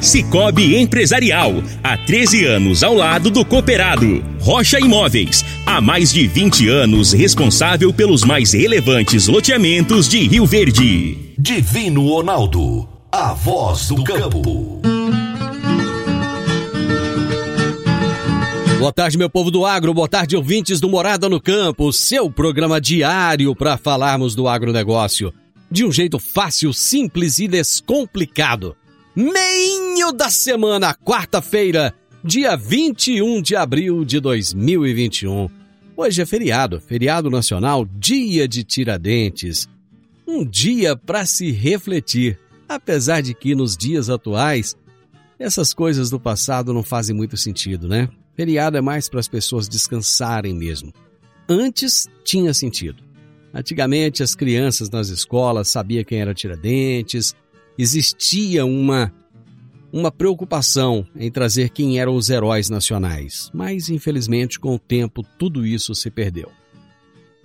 Cicobi Empresarial, há 13 anos ao lado do cooperado. Rocha Imóveis, há mais de 20 anos responsável pelos mais relevantes loteamentos de Rio Verde. Divino Ronaldo, a voz do campo. Boa tarde, meu povo do agro, boa tarde, ouvintes do Morada no Campo, seu programa diário para falarmos do agronegócio. De um jeito fácil, simples e descomplicado. Meinho da semana, quarta-feira, dia 21 de abril de 2021. Hoje é feriado, feriado nacional, dia de Tiradentes. Um dia para se refletir, apesar de que nos dias atuais essas coisas do passado não fazem muito sentido, né? Feriado é mais para as pessoas descansarem mesmo. Antes tinha sentido. Antigamente as crianças nas escolas sabiam quem era Tiradentes, existia uma uma preocupação em trazer quem eram os heróis nacionais, mas infelizmente com o tempo tudo isso se perdeu.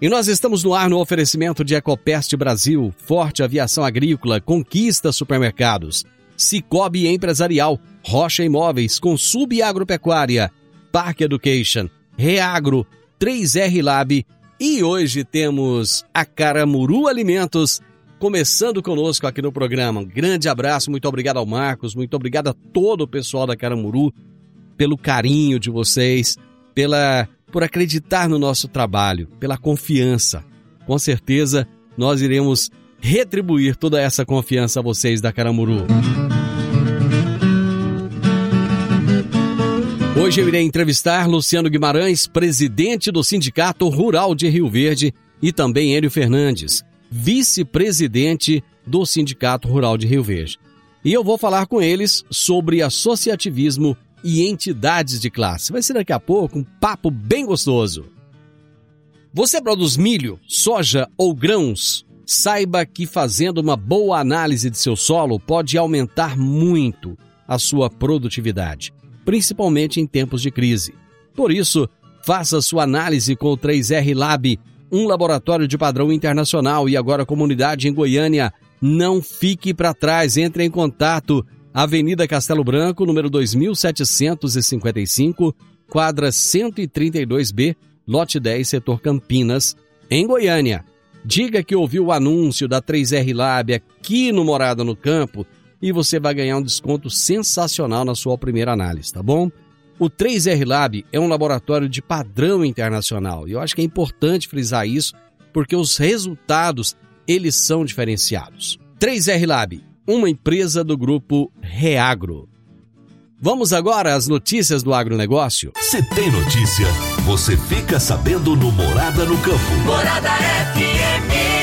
E nós estamos no ar no oferecimento de Ecopest Brasil, Forte Aviação Agrícola, Conquista Supermercados, Cicobi Empresarial, Rocha Imóveis, Consub Agropecuária, Parque Education, Reagro, 3R Lab e hoje temos a Caramuru Alimentos começando conosco aqui no programa. Um grande abraço, muito obrigado ao Marcos, muito obrigado a todo o pessoal da Caramuru pelo carinho de vocês, pela por acreditar no nosso trabalho, pela confiança. Com certeza nós iremos retribuir toda essa confiança a vocês da Caramuru. Hoje eu irei entrevistar Luciano Guimarães, presidente do Sindicato Rural de Rio Verde, e também Hélio Fernandes, vice-presidente do Sindicato Rural de Rio Verde. E eu vou falar com eles sobre associativismo e entidades de classe. Vai ser daqui a pouco um papo bem gostoso. Você produz milho, soja ou grãos? Saiba que fazendo uma boa análise de seu solo pode aumentar muito a sua produtividade, principalmente em tempos de crise. Por isso, faça sua análise com o 3R Lab um laboratório de padrão internacional e agora comunidade em Goiânia. Não fique para trás, entre em contato. Avenida Castelo Branco, número 2755, quadra 132B, lote 10, setor Campinas, em Goiânia. Diga que ouviu o anúncio da 3R Lab aqui no Morada no Campo e você vai ganhar um desconto sensacional na sua primeira análise, tá bom? O 3R Lab é um laboratório de padrão internacional e eu acho que é importante frisar isso porque os resultados eles são diferenciados. 3R Lab, uma empresa do grupo Reagro. Vamos agora às notícias do agronegócio. Se tem notícia, você fica sabendo no Morada no Campo. Morada FM.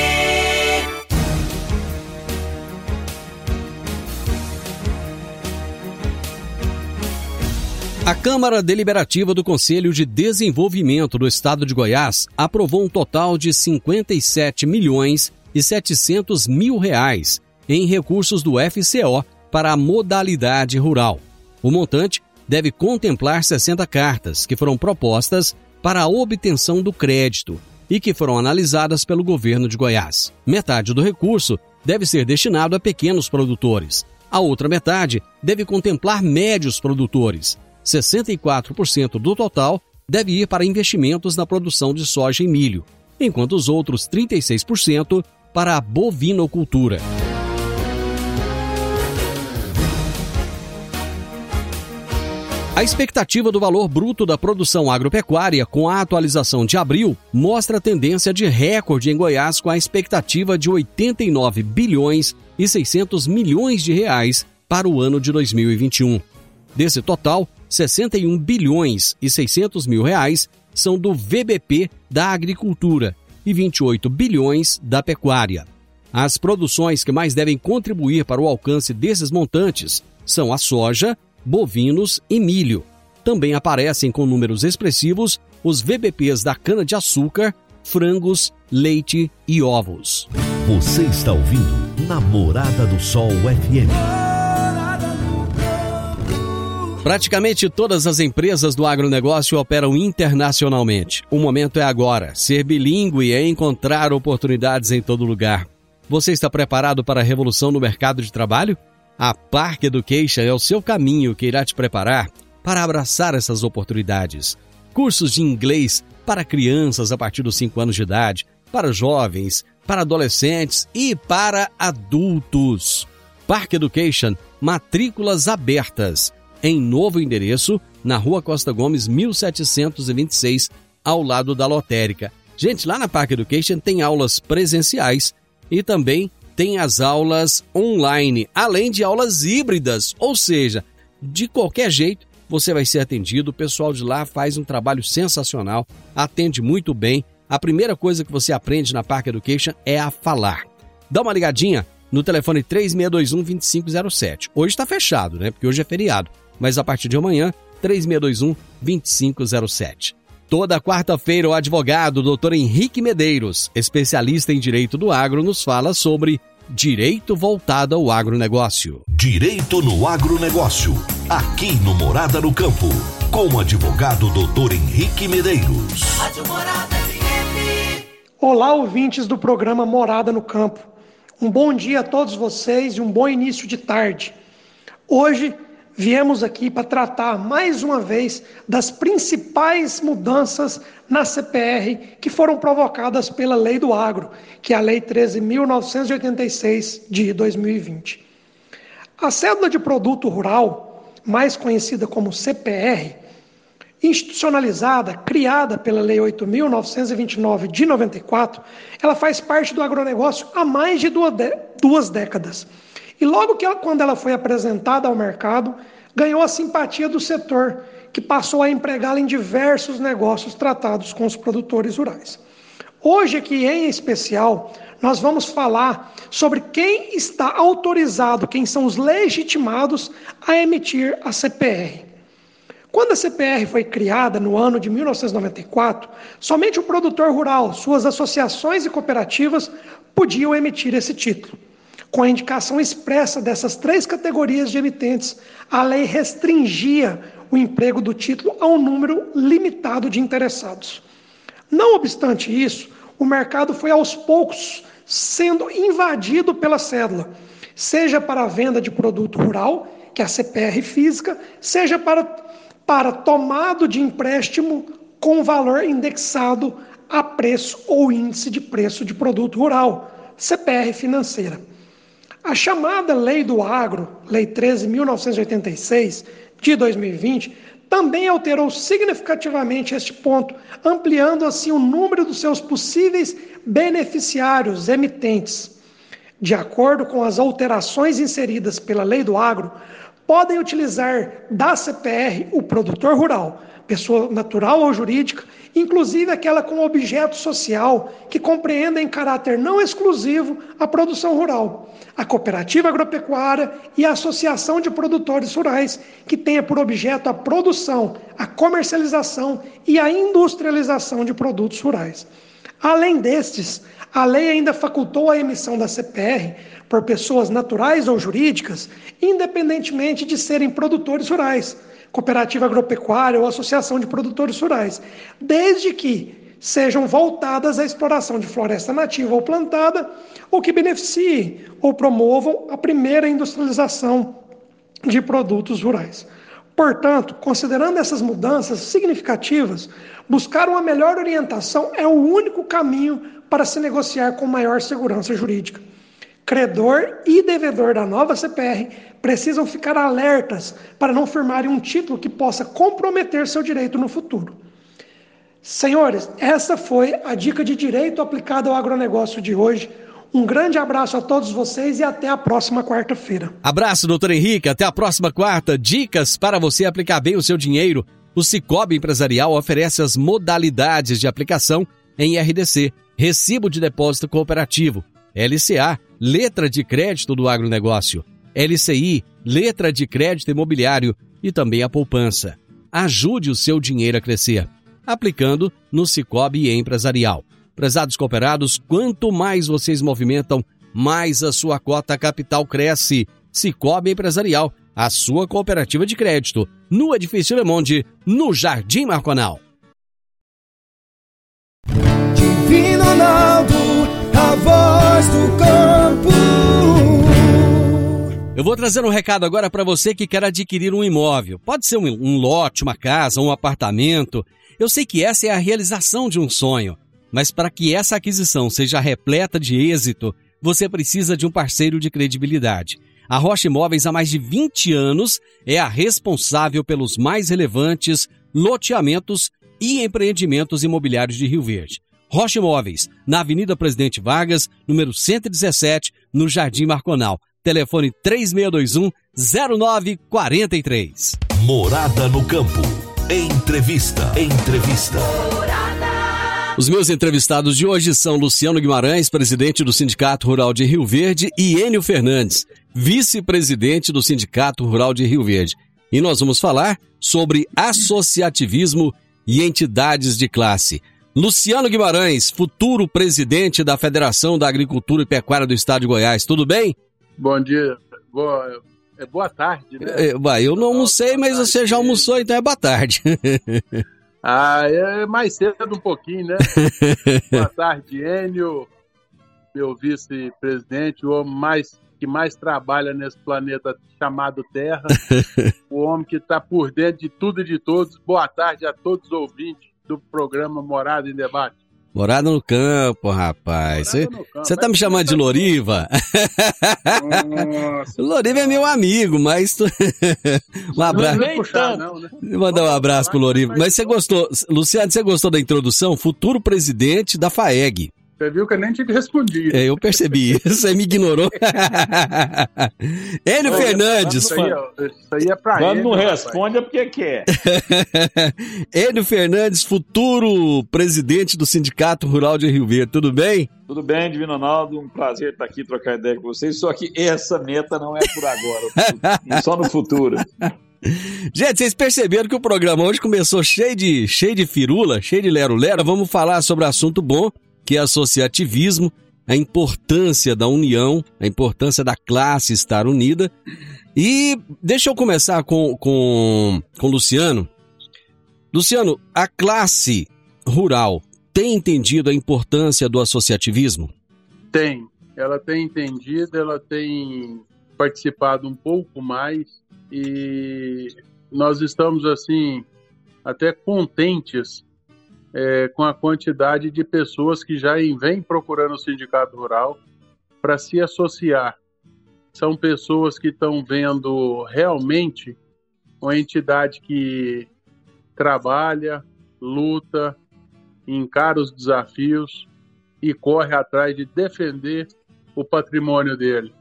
A Câmara Deliberativa do Conselho de Desenvolvimento do Estado de Goiás aprovou um total de 57 milhões e 700 mil reais em recursos do FCO para a modalidade rural. O montante deve contemplar 60 cartas que foram propostas para a obtenção do crédito e que foram analisadas pelo governo de Goiás. Metade do recurso deve ser destinado a pequenos produtores. A outra metade deve contemplar médios produtores 64% do total deve ir para investimentos na produção de soja e milho, enquanto os outros 36% para a bovinocultura. A expectativa do valor bruto da produção agropecuária com a atualização de abril mostra a tendência de recorde em Goiás com a expectativa de 89 bilhões e 600 milhões de reais para o ano de 2021. Desse total, 61 bilhões e 600 mil reais são do VBP da agricultura e 28 bilhões da pecuária. As produções que mais devem contribuir para o alcance desses montantes são a soja, bovinos e milho. também aparecem com números expressivos os VBPs da cana-de-açúcar, frangos, leite e ovos. Você está ouvindo Namorada do Sol FM. Praticamente todas as empresas do agronegócio operam internacionalmente. O momento é agora. Ser bilíngue é encontrar oportunidades em todo lugar. Você está preparado para a revolução no mercado de trabalho? A Park Education é o seu caminho que irá te preparar para abraçar essas oportunidades. Cursos de inglês para crianças a partir dos 5 anos de idade, para jovens, para adolescentes e para adultos. Park Education, matrículas abertas. Em novo endereço, na Rua Costa Gomes, 1726, ao lado da lotérica. Gente, lá na Park Education tem aulas presenciais e também tem as aulas online, além de aulas híbridas, ou seja, de qualquer jeito você vai ser atendido. O pessoal de lá faz um trabalho sensacional, atende muito bem. A primeira coisa que você aprende na Park Education é a falar. Dá uma ligadinha no telefone 3621-2507. Hoje está fechado, né? Porque hoje é feriado. Mas a partir de amanhã, 3621-2507. Toda quarta-feira, o advogado Dr. Henrique Medeiros, especialista em direito do agro, nos fala sobre direito voltado ao agronegócio. Direito no agronegócio, aqui no Morada no Campo, com o advogado Dr. Henrique Medeiros. Olá, ouvintes do programa Morada no Campo. Um bom dia a todos vocês e um bom início de tarde. Hoje viemos aqui para tratar mais uma vez das principais mudanças na CPR que foram provocadas pela Lei do Agro, que é a Lei 13.986 de 2020. A cédula de produto rural, mais conhecida como CPR, institucionalizada, criada pela Lei 8.929 de 94, ela faz parte do agronegócio há mais de duas décadas e logo que ela, quando ela foi apresentada ao mercado, ganhou a simpatia do setor, que passou a empregá-la em diversos negócios tratados com os produtores rurais. Hoje aqui em especial, nós vamos falar sobre quem está autorizado, quem são os legitimados a emitir a CPR. Quando a CPR foi criada no ano de 1994, somente o produtor rural, suas associações e cooperativas podiam emitir esse título. Com a indicação expressa dessas três categorias de emitentes, a lei restringia o emprego do título a um número limitado de interessados. Não obstante isso, o mercado foi aos poucos sendo invadido pela cédula, seja para a venda de produto rural, que é a CPR física, seja para, para tomado de empréstimo com valor indexado a preço ou índice de preço de produto rural, CPR financeira. A chamada Lei do Agro, Lei 13.1986, de 2020, também alterou significativamente este ponto, ampliando assim o número dos seus possíveis beneficiários emitentes. De acordo com as alterações inseridas pela Lei do Agro, podem utilizar da CPR o produtor rural, pessoa natural ou jurídica, inclusive aquela com objeto social, que compreenda em caráter não exclusivo a produção rural, a cooperativa agropecuária e a associação de produtores rurais, que tenha por objeto a produção, a comercialização e a industrialização de produtos rurais. Além destes, a lei ainda facultou a emissão da CPR por pessoas naturais ou jurídicas, independentemente de serem produtores rurais cooperativa agropecuária ou associação de produtores rurais, desde que sejam voltadas à exploração de floresta nativa ou plantada, ou que beneficiem ou promovam a primeira industrialização de produtos rurais. Portanto, considerando essas mudanças significativas, buscar uma melhor orientação é o único caminho para se negociar com maior segurança jurídica. Credor e devedor da nova CPR precisam ficar alertas para não firmarem um título que possa comprometer seu direito no futuro. Senhores, essa foi a dica de direito aplicada ao agronegócio de hoje. Um grande abraço a todos vocês e até a próxima quarta-feira. Abraço, doutor Henrique. Até a próxima quarta. Dicas para você aplicar bem o seu dinheiro. O Cicobi Empresarial oferece as modalidades de aplicação em RDC, Recibo de Depósito Cooperativo, LCA, Letra de Crédito do Agronegócio, LCI, Letra de Crédito Imobiliário e também a poupança. ajude o seu dinheiro a crescer, aplicando no Cicobi Empresarial. Prezados cooperados, quanto mais vocês movimentam, mais a sua cota capital cresce. Cicobi Empresarial, a sua cooperativa de crédito, no Edifício Le Monde, no Jardim Marconal. Divino Ronaldo, voz do campo. Eu vou trazer um recado agora para você que quer adquirir um imóvel. Pode ser um, um lote, uma casa, um apartamento. Eu sei que essa é a realização de um sonho, mas para que essa aquisição seja repleta de êxito, você precisa de um parceiro de credibilidade. A Rocha Imóveis, há mais de 20 anos, é a responsável pelos mais relevantes loteamentos e empreendimentos imobiliários de Rio Verde. Rocha Imóveis, na Avenida Presidente Vargas, número 117, no Jardim Marconal. Telefone 3621-0943. Morada no Campo. Entrevista. Entrevista. Os meus entrevistados de hoje são Luciano Guimarães, presidente do Sindicato Rural de Rio Verde, e Enio Fernandes, vice-presidente do Sindicato Rural de Rio Verde. E nós vamos falar sobre associativismo e entidades de classe. Luciano Guimarães, futuro presidente da Federação da Agricultura e Pecuária do Estado de Goiás, tudo bem? Bom dia, boa, é boa tarde, né? É, eu não almocei, mas você já almoçou, então é boa tarde. ah, é mais cedo um pouquinho, né? boa tarde, Enio, meu vice-presidente, o homem mais, que mais trabalha nesse planeta chamado Terra, o homem que está por dentro de tudo e de todos. Boa tarde a todos os ouvintes do programa Morada em Debate. Morada no campo, rapaz. Você tá me chamando de Loriva? Loriva é meu amigo, mas. Tu... um abraço. Não, puxar, não, né? Mandar um abraço pro Loriva. Mas você gostou, Luciano, você gostou da introdução? Futuro presidente da FAEG. Você viu que eu nem tinha respondido. É, eu percebi. Você me ignorou. Hélio Fernandes. Isso aí, isso aí é pra Quando ele, não responde é porque quer. Hélio Fernandes, futuro presidente do Sindicato Rural de Rio Verde. Tudo bem? Tudo bem, Divino Ronaldo. Um prazer estar aqui trocar ideia com vocês. Só que essa meta não é por agora, só no futuro. Gente, vocês perceberam que o programa hoje começou cheio de, cheio de firula, cheio de lero-lero. Vamos falar sobre assunto bom que é associativismo, a importância da união, a importância da classe estar unida. E deixa eu começar com, com, com Luciano. Luciano, a classe rural tem entendido a importância do associativismo? Tem. Ela tem entendido, ela tem participado um pouco mais e nós estamos assim até contentes é, com a quantidade de pessoas que já vêm procurando o sindicato rural para se associar. São pessoas que estão vendo realmente uma entidade que trabalha, luta, encara os desafios e corre atrás de defender o patrimônio dele.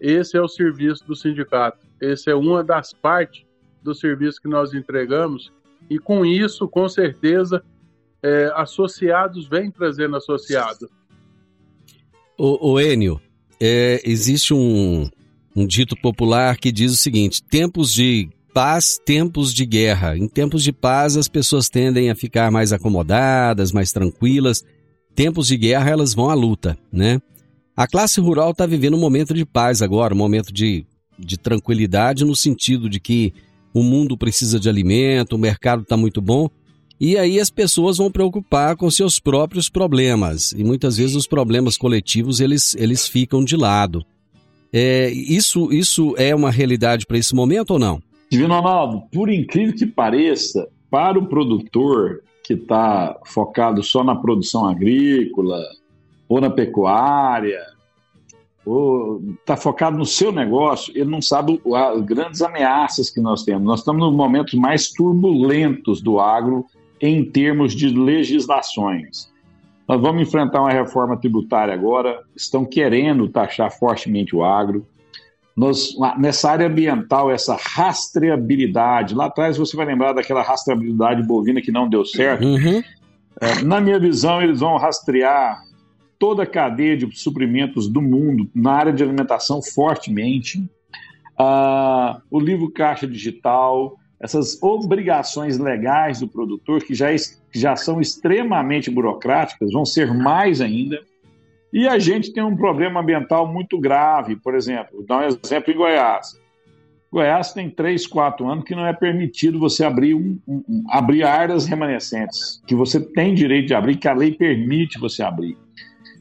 Esse é o serviço do sindicato. Esse é uma das partes do serviço que nós entregamos e com isso, com certeza, é, associados vem trazendo associado. O, o Enio, é, existe um, um dito popular que diz o seguinte: tempos de paz, tempos de guerra. Em tempos de paz, as pessoas tendem a ficar mais acomodadas, mais tranquilas. Tempos de guerra, elas vão à luta, né? A classe rural está vivendo um momento de paz agora, um momento de, de tranquilidade, no sentido de que o mundo precisa de alimento, o mercado está muito bom, e aí as pessoas vão preocupar com seus próprios problemas. E muitas vezes os problemas coletivos eles, eles ficam de lado. É, isso, isso é uma realidade para esse momento ou não? Divino Ronaldo, por incrível que pareça, para o produtor que está focado só na produção agrícola ou na pecuária, ou está focado no seu negócio, ele não sabe as grandes ameaças que nós temos. Nós estamos nos momentos mais turbulentos do agro em termos de legislações. Nós vamos enfrentar uma reforma tributária agora, estão querendo taxar fortemente o agro. Nós, nessa área ambiental, essa rastreabilidade, lá atrás você vai lembrar daquela rastreabilidade bovina que não deu certo. Uhum. É, na minha visão, eles vão rastrear toda a cadeia de suprimentos do mundo na área de alimentação fortemente. Ah, o livro Caixa Digital, essas obrigações legais do produtor, que já, que já são extremamente burocráticas, vão ser mais ainda. E a gente tem um problema ambiental muito grave, por exemplo, vou dar um exemplo em Goiás. Goiás tem 3, 4 anos que não é permitido você abrir, um, um, um, abrir áreas remanescentes, que você tem direito de abrir, que a lei permite você abrir.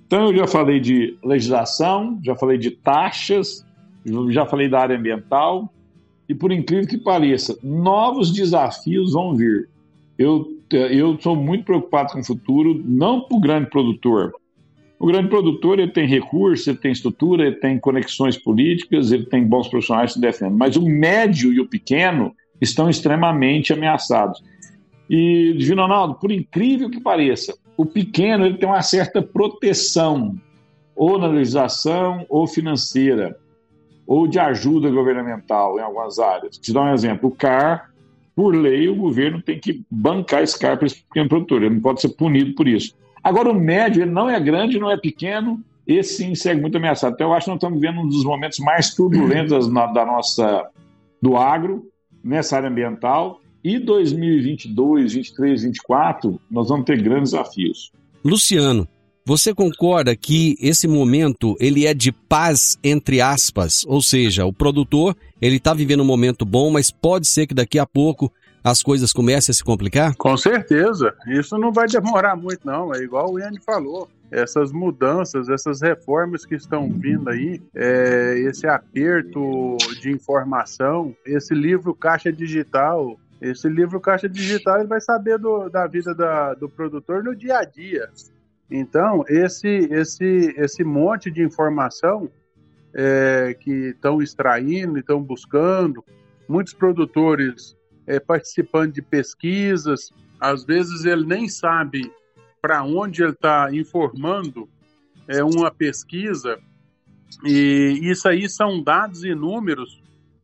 Então, eu já falei de legislação, já falei de taxas, já falei da área ambiental, e por incrível que pareça, novos desafios vão vir. Eu eu sou muito preocupado com o futuro, não para o grande produtor. O grande produtor ele tem recursos, ele tem estrutura, ele tem conexões políticas, ele tem bons profissionais que se defendem. Mas o médio e o pequeno estão extremamente ameaçados. E, Divino Ronaldo, por incrível que pareça, o pequeno ele tem uma certa proteção, ou na legislação ou financeira ou de ajuda governamental em algumas áreas. Te dar um exemplo: o CAR, por lei, o governo tem que bancar esse CAR para esse pequeno produtor, ele não pode ser punido por isso. Agora, o médio, ele não é grande, não é pequeno, esse sim segue muito ameaçado. Então, eu acho que nós estamos vivendo um dos momentos mais turbulentos da nossa, do agro, nessa área ambiental, e 2022, 2023, 2024, nós vamos ter grandes desafios. Luciano, você concorda que esse momento ele é de paz entre aspas, ou seja, o produtor ele está vivendo um momento bom, mas pode ser que daqui a pouco as coisas comecem a se complicar? Com certeza, isso não vai demorar muito não, é igual o Ian falou. Essas mudanças, essas reformas que estão vindo aí, é, esse aperto de informação, esse livro Caixa Digital, esse livro Caixa Digital ele vai saber do, da vida da, do produtor no dia a dia. Então, esse, esse, esse monte de informação é, que estão extraindo, estão buscando, muitos produtores é, participando de pesquisas, às vezes ele nem sabe para onde ele está informando é uma pesquisa, e isso aí são dados e números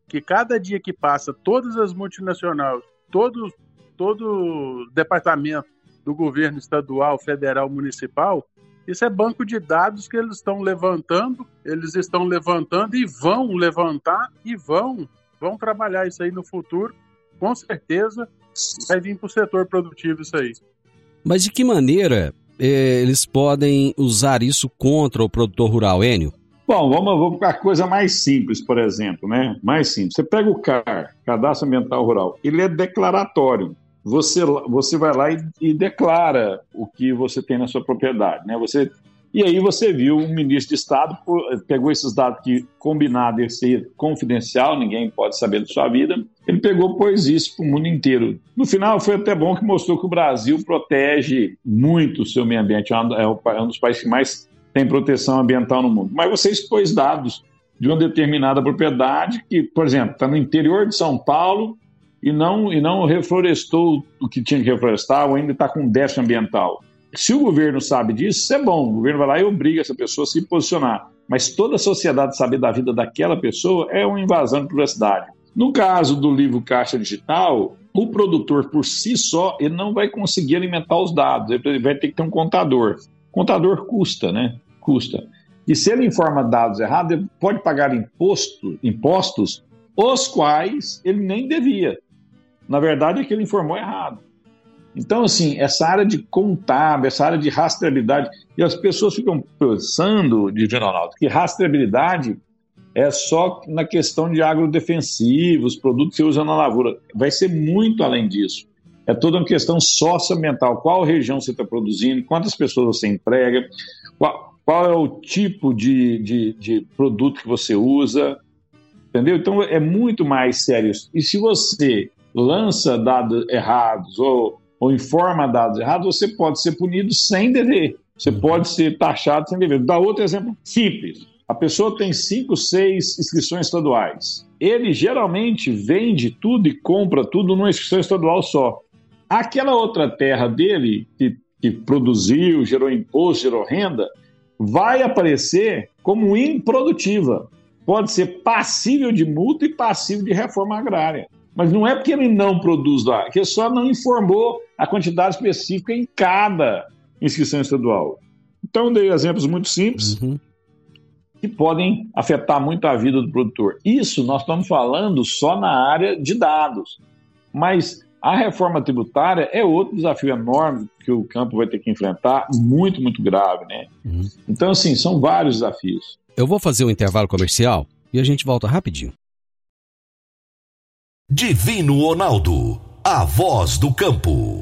que cada dia que passa, todas as multinacionais, todo, todo departamento do governo estadual, federal, municipal, isso é banco de dados que eles estão levantando, eles estão levantando e vão levantar e vão, vão trabalhar isso aí no futuro. Com certeza vai vir para o setor produtivo isso aí. Mas de que maneira eh, eles podem usar isso contra o produtor rural, Enio? Bom, vamos, vamos para a coisa mais simples, por exemplo, né? Mais simples. Você pega o CAR, Cadastro Ambiental Rural, ele é declaratório você, você vai lá e, e, declara o que você tem na sua propriedade. Né? Você, e aí você viu um ministro de Estado pegou esses dados que combinado de ser confidencial, ninguém pode saber da sua vida, ele pegou pôs isso para o mundo inteiro. No final foi até bom que mostrou que o Brasil protege muito o seu meio ambiente, é um é dos países que mais tem proteção ambiental no mundo. Mas você expôs dados de uma determinada propriedade que, por exemplo, está no interior de São Paulo, e não, e não reflorestou o que tinha que reflorestar ou ainda está com déficit ambiental. Se o governo sabe disso, isso é bom. O governo vai lá e obriga essa pessoa a se posicionar. Mas toda a sociedade saber da vida daquela pessoa é uma invasão de privacidade. No caso do livro Caixa Digital, o produtor por si só ele não vai conseguir alimentar os dados. Ele vai ter que ter um contador. Contador custa, né? Custa. E se ele informa dados errados, ele pode pagar imposto, impostos os quais ele nem devia. Na verdade, é que ele informou errado. Então, assim, essa área de contábil, essa área de rastreabilidade, e as pessoas ficam pensando, de Ronaldo, que rastreabilidade é só na questão de agrodefensivos, produtos que você usa na lavoura. Vai ser muito além disso. É toda uma questão socioambiental. Qual região você está produzindo, quantas pessoas você emprega, qual, qual é o tipo de, de, de produto que você usa, entendeu? Então é muito mais sério. E se você lança dados errados ou, ou informa dados errados, você pode ser punido sem dever. Você uhum. pode ser taxado sem dever. Dá outro exemplo simples. A pessoa tem cinco, seis inscrições estaduais. Ele geralmente vende tudo e compra tudo numa inscrição estadual só. Aquela outra terra dele, que, que produziu, gerou imposto, gerou renda, vai aparecer como improdutiva. Pode ser passível de multa e passível de reforma agrária. Mas não é porque ele não produz lá, é que só não informou a quantidade específica em cada inscrição estadual. Então, dei exemplos muito simples uhum. que podem afetar muito a vida do produtor. Isso nós estamos falando só na área de dados. Mas a reforma tributária é outro desafio enorme que o campo vai ter que enfrentar, muito, muito grave, né? Uhum. Então, assim, são vários desafios. Eu vou fazer um intervalo comercial e a gente volta rapidinho. Divino Ronaldo, a voz do campo.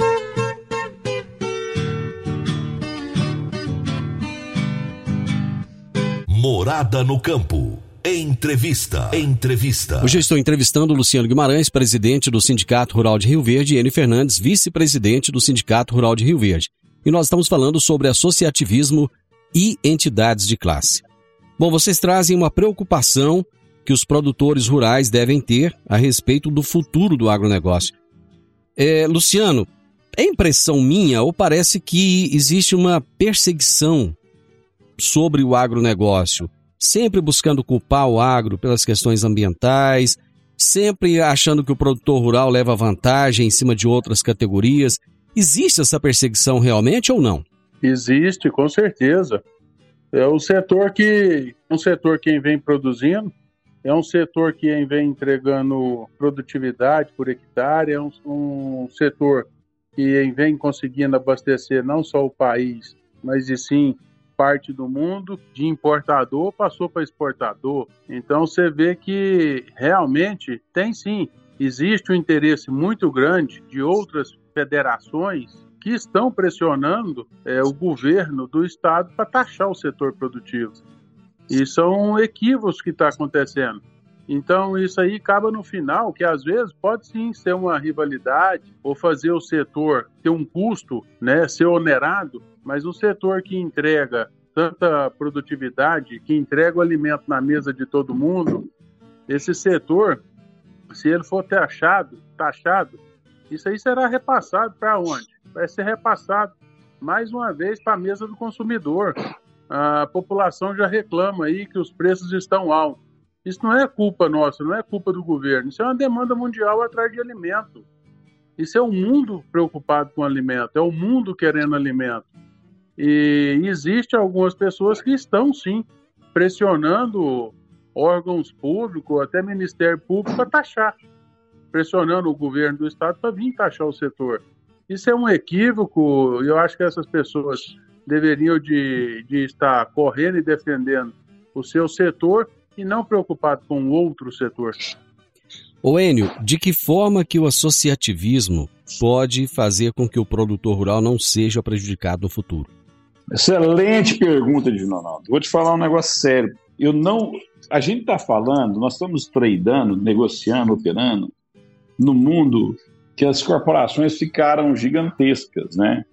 Morada no campo. Entrevista. Entrevista. Hoje eu estou entrevistando Luciano Guimarães, presidente do Sindicato Rural de Rio Verde, e Eni Fernandes, vice-presidente do Sindicato Rural de Rio Verde. E nós estamos falando sobre associativismo e entidades de classe. Bom, vocês trazem uma preocupação que os produtores rurais devem ter a respeito do futuro do agronegócio. É, Luciano, é impressão minha ou parece que existe uma perseguição sobre o agronegócio, sempre buscando culpar o agro pelas questões ambientais, sempre achando que o produtor rural leva vantagem em cima de outras categorias. Existe essa perseguição realmente ou não? Existe, com certeza. É o setor que um setor quem vem produzindo é um setor que vem entregando produtividade por hectare, é um, um setor que vem conseguindo abastecer não só o país, mas e sim parte do mundo, de importador passou para exportador. Então você vê que realmente tem sim, existe um interesse muito grande de outras federações que estão pressionando é, o governo do estado para taxar o setor produtivo. E são equívocos que está acontecendo. Então, isso aí acaba no final, que às vezes pode sim ser uma rivalidade ou fazer o setor ter um custo, né, ser onerado, mas um setor que entrega tanta produtividade, que entrega o alimento na mesa de todo mundo, esse setor, se ele for taxado, taxado, isso aí será repassado para onde? Vai ser repassado mais uma vez para a mesa do consumidor. A população já reclama aí que os preços estão altos. Isso não é culpa nossa, não é culpa do governo. Isso é uma demanda mundial atrás de alimento. Isso é o mundo preocupado com alimento, é o mundo querendo alimento. E existe algumas pessoas que estão sim pressionando órgãos públicos, até Ministério Público, para taxar, pressionando o governo do estado para vir taxar o setor. Isso é um equívoco, e eu acho que essas pessoas deveriam de, de estar correndo e defendendo o seu setor e não preocupado com outro setor. O Enio, de que forma que o associativismo pode fazer com que o produtor rural não seja prejudicado no futuro? Excelente pergunta, Divino Ronaldo. Vou te falar um negócio sério. Eu não. A gente está falando, nós estamos tradando, negociando, operando no mundo que as corporações ficaram gigantescas, né?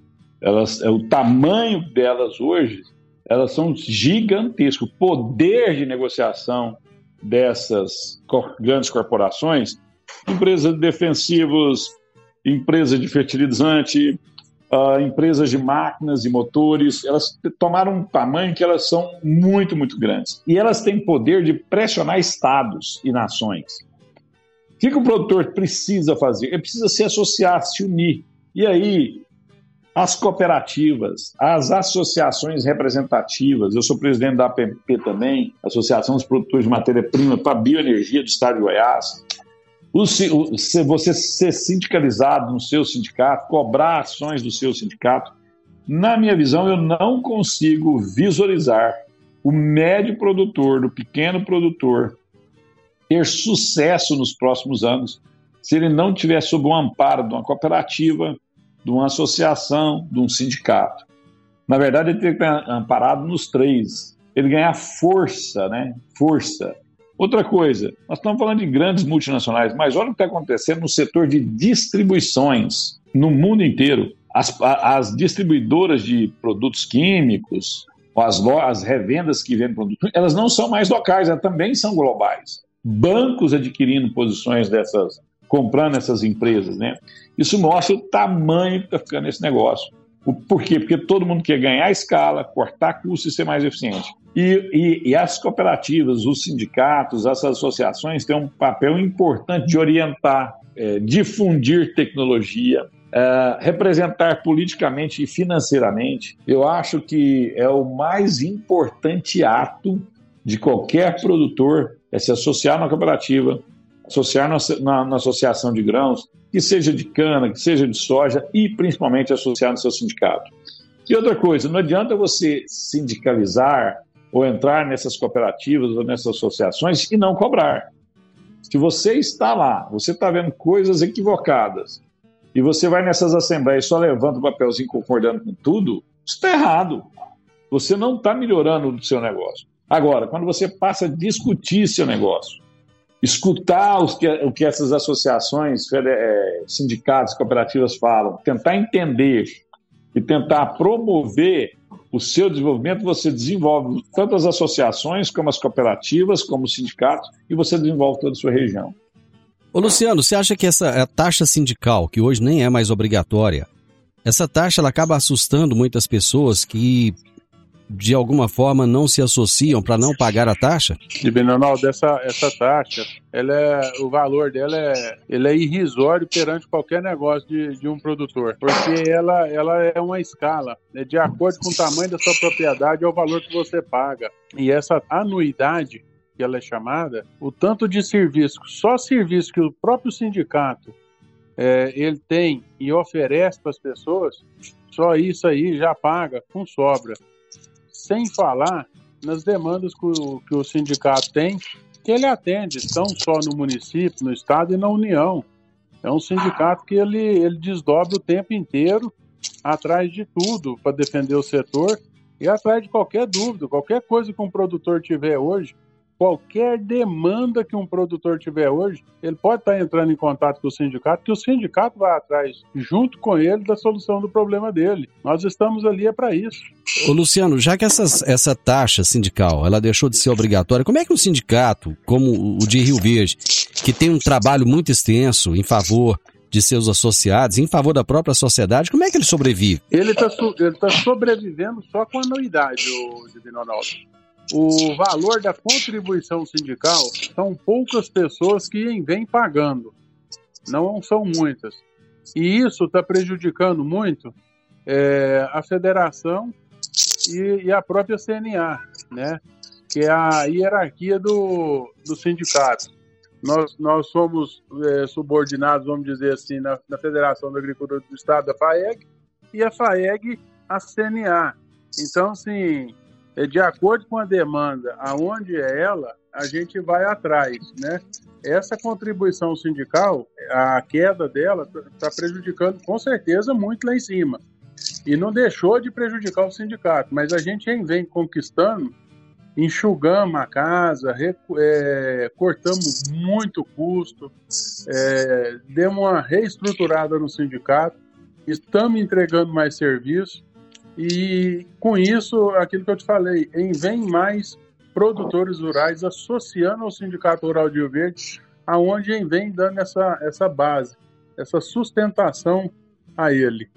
Elas, é, o tamanho delas hoje elas são gigantescas. O poder de negociação dessas grandes corporações, empresas de defensivos, empresas de fertilizante, uh, empresas de máquinas e motores, elas tomaram um tamanho que elas são muito, muito grandes. E elas têm poder de pressionar estados e nações. O que, que o produtor precisa fazer? Ele precisa se associar, se unir. E aí, as cooperativas, as associações representativas, eu sou presidente da APP também, Associação dos Produtores de Matéria-Prima para Bioenergia do Estado de Goiás. Você ser sindicalizado no seu sindicato, cobrar ações do seu sindicato, na minha visão, eu não consigo visualizar o médio produtor, do pequeno produtor, ter sucesso nos próximos anos se ele não tiver sob o amparo de uma cooperativa, de uma associação, de um sindicato. Na verdade, ele tem que estar amparado nos três. Ele ganhar força, né? Força. Outra coisa, nós estamos falando de grandes multinacionais, mas olha o que está acontecendo no setor de distribuições no mundo inteiro. As, as distribuidoras de produtos químicos, as, as revendas que vendem produtos, elas não são mais locais, elas também são globais. Bancos adquirindo posições dessas, comprando essas empresas, né? Isso mostra o tamanho que está ficando esse negócio. Por quê? Porque todo mundo quer ganhar escala, cortar custos e ser mais eficiente. E, e, e, as cooperativas, os sindicatos, as associações têm um papel importante de orientar, é, difundir tecnologia, é, representar politicamente e financeiramente. Eu acho que é o mais importante ato de qualquer produtor é se associar na cooperativa, associar na, na, na, associação de grãos, que seja de cana, que seja de soja e principalmente associar no seu sindicato. E outra coisa, não adianta você sindicalizar ou entrar nessas cooperativas ou nessas associações e não cobrar. Se você está lá, você está vendo coisas equivocadas e você vai nessas assembleias só levanta o papelzinho concordando com tudo, está errado. Você não está melhorando o seu negócio. Agora, quando você passa a discutir seu negócio, escutar os que, o que essas associações, é, sindicatos, cooperativas falam, tentar entender e tentar promover o seu desenvolvimento, você desenvolve tanto as associações, como as cooperativas, como os sindicatos, e você desenvolve toda a sua região. Ô Luciano, você acha que essa taxa sindical, que hoje nem é mais obrigatória, essa taxa ela acaba assustando muitas pessoas que de alguma forma não se associam para não pagar a taxa? Benonaldo, essa, essa taxa, ela é, o valor dela é, ele é irrisório perante qualquer negócio de, de um produtor, porque ela, ela é uma escala, né, de acordo com o tamanho da sua propriedade é o valor que você paga. E essa anuidade, que ela é chamada, o tanto de serviço, só serviço que o próprio sindicato é, ele tem e oferece para as pessoas, só isso aí já paga com sobra sem falar nas demandas que o, que o sindicato tem, que ele atende, não só no município, no estado e na União. É um sindicato que ele, ele desdobra o tempo inteiro atrás de tudo para defender o setor e atrás de qualquer dúvida, qualquer coisa que um produtor tiver hoje, qualquer demanda que um produtor tiver hoje, ele pode estar entrando em contato com o sindicato, que o sindicato vai atrás, junto com ele, da solução do problema dele. Nós estamos ali é para isso. Ô Luciano, já que essas, essa taxa sindical ela deixou de ser obrigatória, como é que um sindicato, como o de Rio Verde, que tem um trabalho muito extenso em favor de seus associados, em favor da própria sociedade, como é que ele sobrevive? Ele está tá sobrevivendo só com anuidade, o Divino Ronaldo o valor da contribuição sindical são poucas pessoas que vêm pagando, não são muitas. E isso está prejudicando muito é, a federação e, e, a própria CNA, né? que é a hierarquia do, do sindicato. Nós, nós somos é, subordinados, vamos dizer assim, na, na Federação da Agricultura do Estado, da FAEG, e a FAEG, a CNA. Então, assim, de acordo com a demanda, aonde é ela, a gente vai atrás, né? Essa contribuição sindical, a queda dela está prejudicando com certeza muito lá em cima. E não deixou de prejudicar o sindicato, mas a gente vem conquistando, enxugamos a casa, é, cortamos muito custo, é, demos uma reestruturada no sindicato, estamos entregando mais serviço e com isso, aquilo que eu te falei, em vem mais produtores rurais associando ao Sindicato Rural de Rio Verde, aonde vem dando essa, essa base, essa sustentação a ele.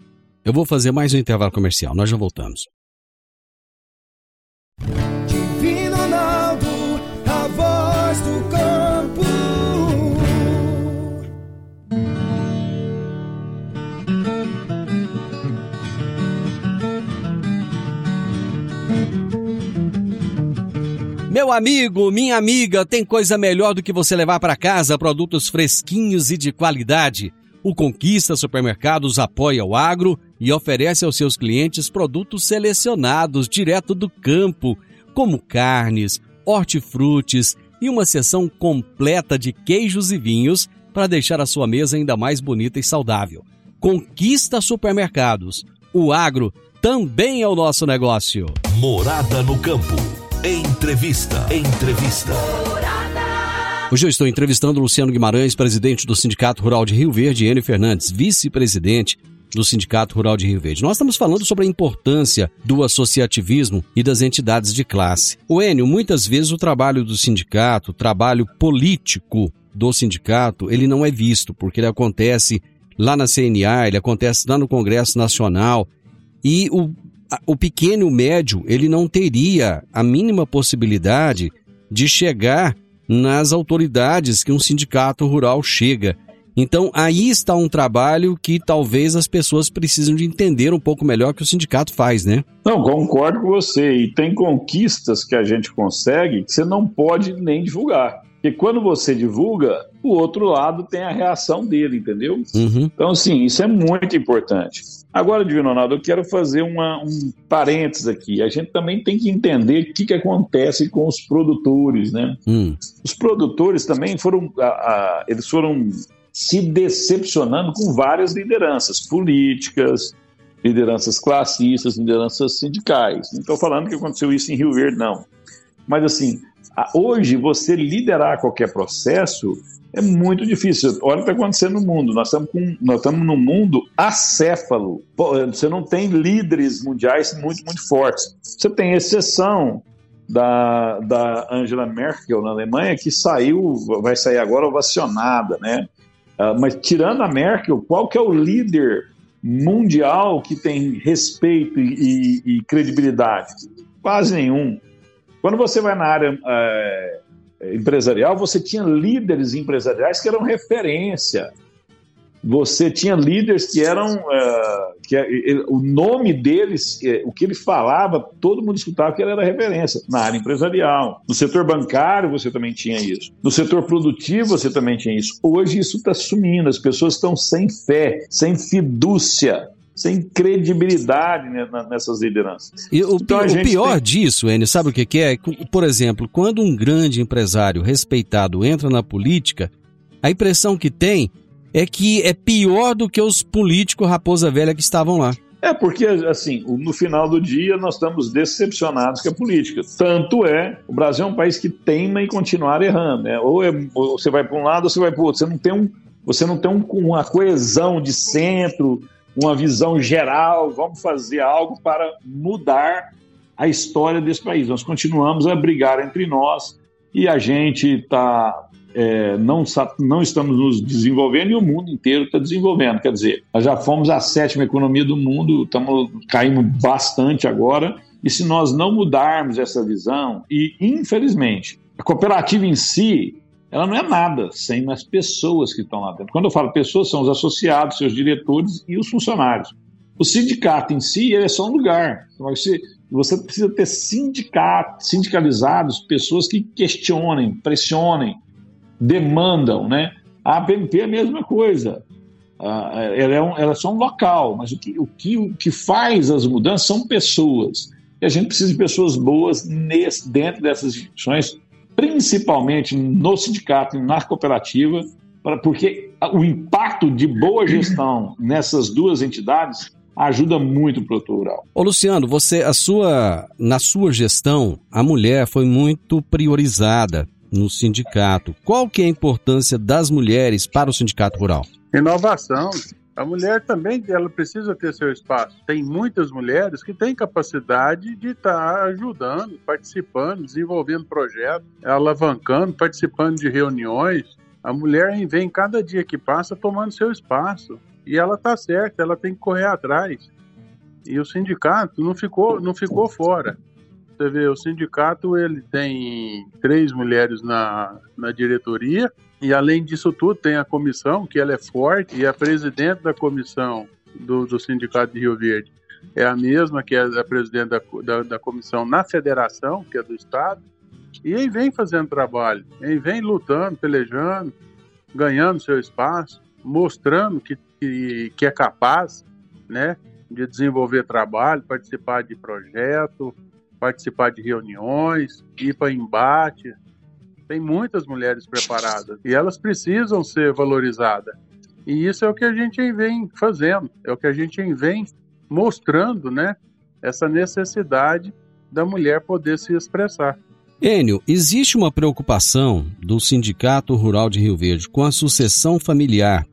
Eu vou fazer mais um intervalo comercial, nós já voltamos. Meu amigo, minha amiga, tem coisa melhor do que você levar para casa produtos fresquinhos e de qualidade. O Conquista Supermercados apoia o agro e oferece aos seus clientes produtos selecionados direto do campo, como carnes, hortifrutis e uma seção completa de queijos e vinhos para deixar a sua mesa ainda mais bonita e saudável. Conquista Supermercados. O agro também é o nosso negócio. Morada no campo. Entrevista. Entrevista. Hoje eu estou entrevistando Luciano Guimarães, presidente do Sindicato Rural de Rio Verde, e Enio Fernandes, vice-presidente do Sindicato Rural de Rio Verde. Nós estamos falando sobre a importância do associativismo e das entidades de classe. O Enio, muitas vezes o trabalho do sindicato, o trabalho político do sindicato, ele não é visto, porque ele acontece lá na CNA, ele acontece lá no Congresso Nacional, e o o pequeno e o médio, ele não teria a mínima possibilidade de chegar nas autoridades que um sindicato rural chega. Então, aí está um trabalho que talvez as pessoas precisam de entender um pouco melhor que o sindicato faz, né? Não, concordo com você. E tem conquistas que a gente consegue que você não pode nem divulgar. Porque quando você divulga, o outro lado tem a reação dele, entendeu? Uhum. Então, assim, isso é muito importante. Agora, Divino Ronaldo, eu quero fazer uma, um parênteses aqui. A gente também tem que entender o que, que acontece com os produtores, né? Hum. Os produtores também foram, a, a, eles foram se decepcionando com várias lideranças políticas, lideranças classistas, lideranças sindicais. Não estou falando que aconteceu isso em Rio Verde, não. Mas, assim, Hoje, você liderar qualquer processo é muito difícil. Olha o que está acontecendo no mundo. Nós estamos, com, nós estamos num mundo acéfalo. Você não tem líderes mundiais muito, muito fortes. Você tem exceção da, da Angela Merkel na Alemanha, que saiu, vai sair agora ovacionada, né? Uh, mas tirando a Merkel, qual que é o líder mundial que tem respeito e, e, e credibilidade? Quase nenhum. Quando você vai na área é, empresarial, você tinha líderes empresariais que eram referência. Você tinha líderes que eram. É, que ele, o nome deles, é, o que ele falava, todo mundo escutava que ele era referência. Na área empresarial. No setor bancário, você também tinha isso. No setor produtivo, você também tinha isso. Hoje, isso está sumindo. As pessoas estão sem fé, sem fidúcia sem credibilidade nessas lideranças. E o, então, o pior tem... disso, Enio, sabe o que, que é? Por exemplo, quando um grande empresário respeitado entra na política, a impressão que tem é que é pior do que os políticos raposa velha que estavam lá. É porque, assim, no final do dia nós estamos decepcionados com a política. Tanto é, o Brasil é um país que teima em continuar errando. Né? Ou, é, ou você vai para um lado ou você vai para o outro. Você não tem, um, você não tem um, uma coesão de centro, uma visão geral, vamos fazer algo para mudar a história desse país. Nós continuamos a brigar entre nós e a gente está é, não, não estamos nos desenvolvendo e o mundo inteiro está desenvolvendo. Quer dizer, nós já fomos a sétima economia do mundo, estamos caindo bastante agora. E se nós não mudarmos essa visão, e infelizmente, a cooperativa em si, ela não é nada sem as pessoas que estão lá dentro. Quando eu falo pessoas, são os associados, seus diretores e os funcionários. O sindicato em si é só um lugar. Você, você precisa ter sindicato, sindicalizados, pessoas que questionem, pressionem, demandam, né? A APMP é a mesma coisa. ela, é um, ela é só um local, mas o que, o, que, o que faz as mudanças são pessoas. E a gente precisa de pessoas boas nesse, dentro dessas instituições principalmente no sindicato e na cooperativa, porque o impacto de boa gestão nessas duas entidades ajuda muito o produtor rural. Ô Luciano, você, a sua, na sua gestão, a mulher foi muito priorizada no sindicato. Qual que é a importância das mulheres para o sindicato rural? Inovação. A mulher também ela precisa ter seu espaço. Tem muitas mulheres que têm capacidade de estar tá ajudando, participando, desenvolvendo projetos, alavancando, participando de reuniões. A mulher vem cada dia que passa tomando seu espaço. E ela está certa, ela tem que correr atrás. E o sindicato não ficou, não ficou fora. Você vê, o sindicato ele tem três mulheres na, na diretoria e além disso tudo tem a comissão, que ela é forte, e a presidente da comissão do, do Sindicato de Rio Verde é a mesma que é a presidente da, da, da comissão na federação, que é do Estado, e aí vem fazendo trabalho, aí vem lutando, pelejando, ganhando seu espaço, mostrando que, que, que é capaz né, de desenvolver trabalho, participar de projeto, participar de reuniões, ir para embate. Tem muitas mulheres preparadas e elas precisam ser valorizadas. E isso é o que a gente vem fazendo, é o que a gente vem mostrando, né? Essa necessidade da mulher poder se expressar. Enio, existe uma preocupação do Sindicato Rural de Rio Verde com a sucessão familiar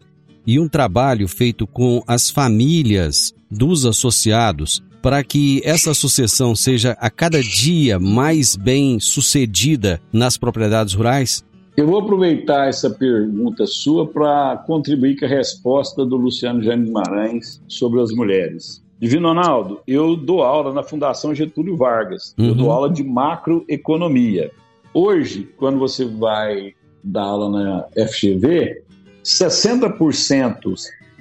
e um trabalho feito com as famílias dos associados para que essa sucessão seja a cada dia mais bem sucedida nas propriedades rurais? Eu vou aproveitar essa pergunta sua para contribuir com a resposta do Luciano Jânio Guimarães sobre as mulheres. Divino Ronaldo, eu dou aula na Fundação Getúlio Vargas. Uhum. Eu dou aula de macroeconomia. Hoje, quando você vai dar aula na FGV, 60%,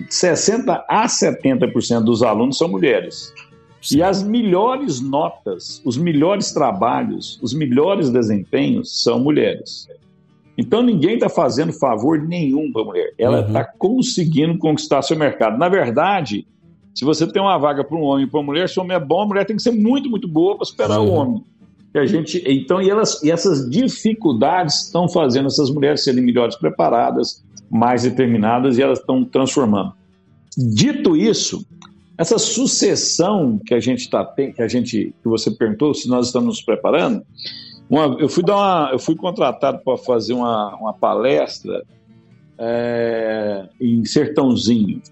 60 a 70% dos alunos são mulheres. Sim. E as melhores notas, os melhores trabalhos, os melhores desempenhos são mulheres. Então ninguém está fazendo favor nenhum para a mulher. Ela está uhum. conseguindo conquistar seu mercado. Na verdade, se você tem uma vaga para um homem e para uma mulher, se o homem é bom, a mulher tem que ser muito, muito boa para superar uhum. o homem. E a gente, então, e, elas, e essas dificuldades estão fazendo essas mulheres serem melhores preparadas, mais determinadas e elas estão transformando. Dito isso, essa sucessão que a gente está que a gente que você perguntou se nós estamos nos preparando, uma, eu fui dar uma, eu fui contratado para fazer uma, uma palestra é, em Sertãozinho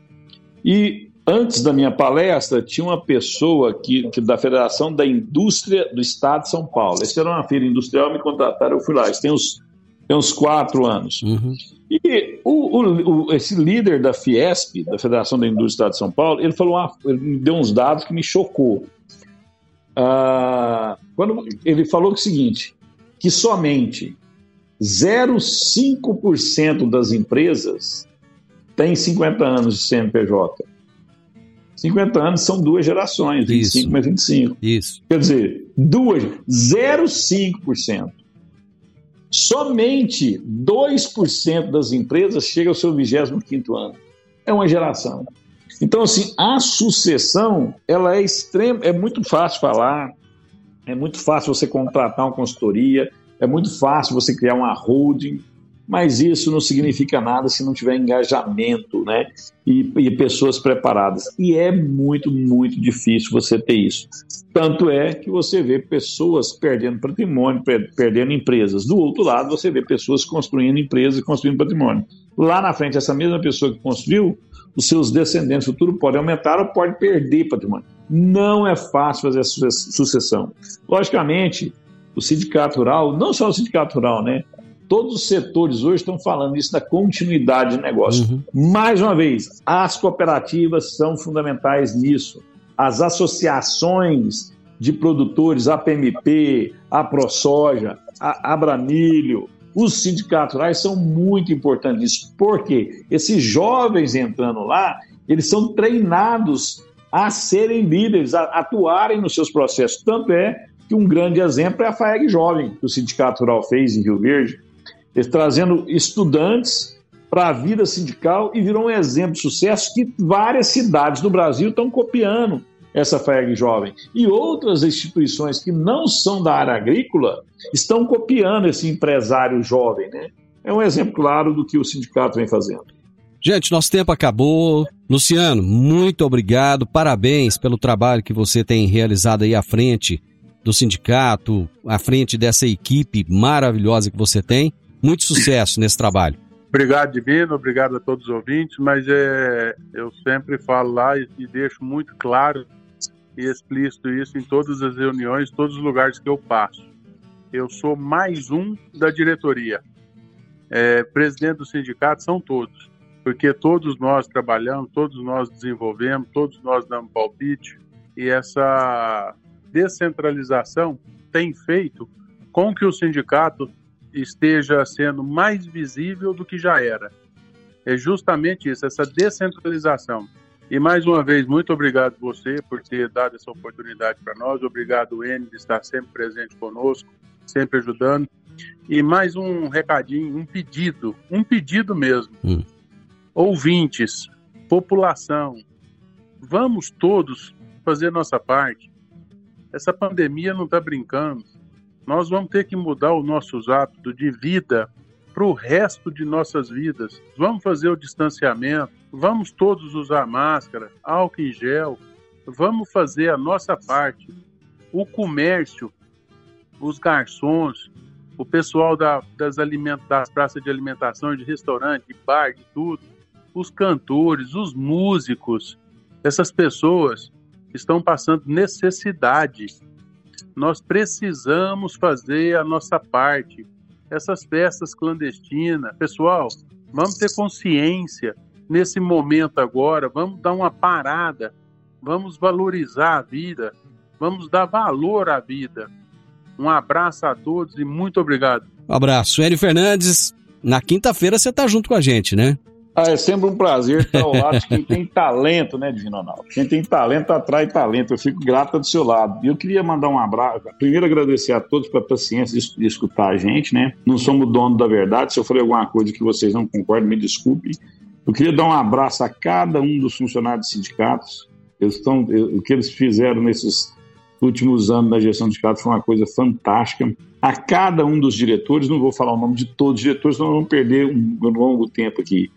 e antes da minha palestra tinha uma pessoa que, que da Federação da Indústria do Estado de São Paulo. Essa era uma feira industrial, me contrataram, eu fui lá. Isso tem uns tem uns quatro anos. Uhum. E o, o, o, esse líder da Fiesp, da Federação da Indústria do Estado de São Paulo, ele falou, uma, ele me deu uns dados que me chocou. Ah, quando ele falou o seguinte, que somente 0,5% das empresas tem 50 anos de CNPJ. 50 anos são duas gerações, 25 Isso. mais 25. Isso. Quer dizer, duas, 0,5%. Somente 2% das empresas chega ao seu 25 ano. É uma geração. Então, assim, a sucessão, ela é extrema, é muito fácil falar, é muito fácil você contratar uma consultoria, é muito fácil você criar uma holding, mas isso não significa nada se não tiver engajamento, né? E, e, pessoas preparadas. E é muito, muito difícil você ter isso. Tanto é que você vê pessoas perdendo patrimônio, perdendo empresas. Do outro lado, você vê pessoas construindo empresas e construindo patrimônio. Lá na frente, essa mesma pessoa que construiu, os seus descendentes futuros podem aumentar ou podem perder patrimônio. Não é fácil fazer essa sucessão. Logicamente, o sindicato rural, não só o sindicato rural, né? Todos os setores hoje estão falando isso da continuidade de negócio. Uhum. Mais uma vez, as cooperativas são fundamentais nisso. As associações de produtores, a PMP, a ProSoja, a Abramilho, os sindicatos rurais são muito importantes nisso. Por quê? Esses jovens entrando lá, eles são treinados a serem líderes, a atuarem nos seus processos. Tanto é que um grande exemplo é a FAEG Jovem, que o Sindicato Rural fez em Rio Verde, trazendo estudantes para a vida sindical e virou um exemplo de sucesso que várias cidades do Brasil estão copiando essa FAEG Jovem. E outras instituições que não são da área agrícola estão copiando esse empresário jovem. Né? É um exemplo claro do que o sindicato vem fazendo. Gente, nosso tempo acabou. Luciano, muito obrigado. Parabéns pelo trabalho que você tem realizado aí à frente do sindicato, à frente dessa equipe maravilhosa que você tem. Muito sucesso nesse trabalho. Obrigado, Divino, obrigado a todos os ouvintes, mas é, eu sempre falo lá e, e deixo muito claro e explícito isso em todas as reuniões, todos os lugares que eu passo. Eu sou mais um da diretoria. É, presidente do sindicato são todos, porque todos nós trabalhamos, todos nós desenvolvemos, todos nós damos palpite, e essa descentralização tem feito com que o sindicato esteja sendo mais visível do que já era. É justamente isso, essa descentralização. E mais uma vez, muito obrigado você por ter dado essa oportunidade para nós. Obrigado, N, de estar sempre presente conosco, sempre ajudando. E mais um recadinho, um pedido, um pedido mesmo. Hum. Ouvintes, população, vamos todos fazer nossa parte. Essa pandemia não está brincando nós vamos ter que mudar os nossos hábitos de vida para o resto de nossas vidas. Vamos fazer o distanciamento, vamos todos usar máscara, álcool em gel, vamos fazer a nossa parte. O comércio, os garçons, o pessoal da, das, das praças de alimentação, de restaurante, de bar, de tudo, os cantores, os músicos, essas pessoas estão passando necessidade nós precisamos fazer a nossa parte. Essas festas clandestinas, pessoal, vamos ter consciência nesse momento agora, vamos dar uma parada, vamos valorizar a vida, vamos dar valor à vida. Um abraço a todos e muito obrigado. Um abraço. Hélio Fernandes, na quinta-feira você está junto com a gente, né? Ah, é sempre um prazer estar ao lado de quem tem talento, né, Divino Ronaldo? Quem tem talento atrai talento. Eu fico grata do seu lado. E eu queria mandar um abraço. Primeiro, agradecer a todos pela paciência de, de escutar a gente, né? Não somos dono da verdade. Se eu falei alguma coisa que vocês não concordam, me desculpem. Eu queria dar um abraço a cada um dos funcionários dos sindicatos. Eles estão, o que eles fizeram nesses últimos anos na gestão de sindicatos foi uma coisa fantástica a cada um dos diretores, não vou falar o nome de todos os diretores, senão vamos perder um longo tempo aqui.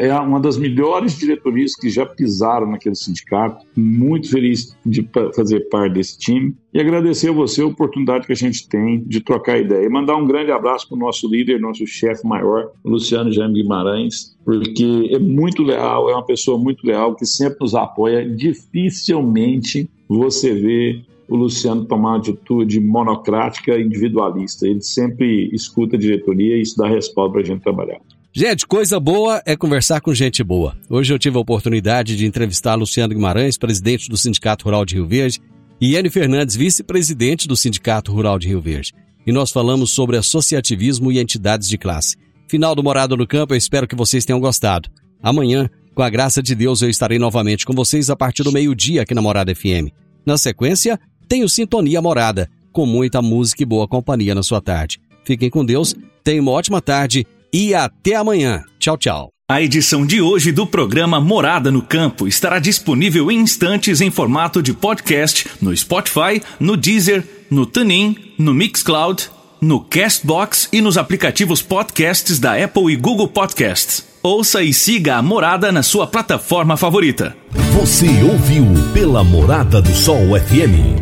É uma das melhores diretorias que já pisaram naquele sindicato. Muito feliz de fazer parte desse time e agradecer a você a oportunidade que a gente tem de trocar ideia. E mandar um grande abraço para o nosso líder, nosso chefe maior, Luciano Jaime Guimarães, porque é muito leal, é uma pessoa muito leal que sempre nos apoia. Dificilmente você vê o Luciano tomar uma atitude monocrática individualista. Ele sempre escuta a diretoria e isso dá respaldo para a gente trabalhar. Gente, coisa boa é conversar com gente boa. Hoje eu tive a oportunidade de entrevistar Luciano Guimarães, presidente do Sindicato Rural de Rio Verde, e Iane Fernandes, vice-presidente do Sindicato Rural de Rio Verde. E nós falamos sobre associativismo e entidades de classe. Final do Morado no Campo, eu espero que vocês tenham gostado. Amanhã, com a graça de Deus, eu estarei novamente com vocês a partir do meio-dia aqui na Morada FM. Na sequência, tenho Sintonia Morada, com muita música e boa companhia na sua tarde. Fiquem com Deus, tenham uma ótima tarde e até amanhã. Tchau, tchau. A edição de hoje do programa Morada no Campo estará disponível em instantes em formato de podcast no Spotify, no Deezer, no TuneIn, no Mixcloud, no Castbox e nos aplicativos podcasts da Apple e Google Podcasts. Ouça e siga a Morada na sua plataforma favorita. Você ouviu pela Morada do Sol FM.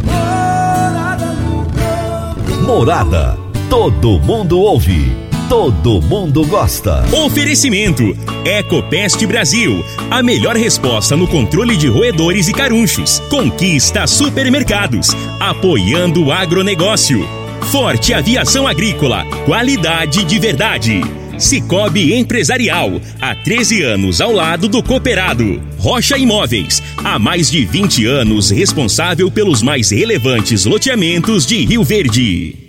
Morada. Todo mundo ouve. Todo mundo gosta. Oferecimento: Ecopest Brasil. A melhor resposta no controle de roedores e carunchos. Conquista supermercados. Apoiando o agronegócio. Forte Aviação Agrícola. Qualidade de verdade. Cicobi Empresarial, há 13 anos ao lado do cooperado. Rocha Imóveis, há mais de 20 anos responsável pelos mais relevantes loteamentos de Rio Verde.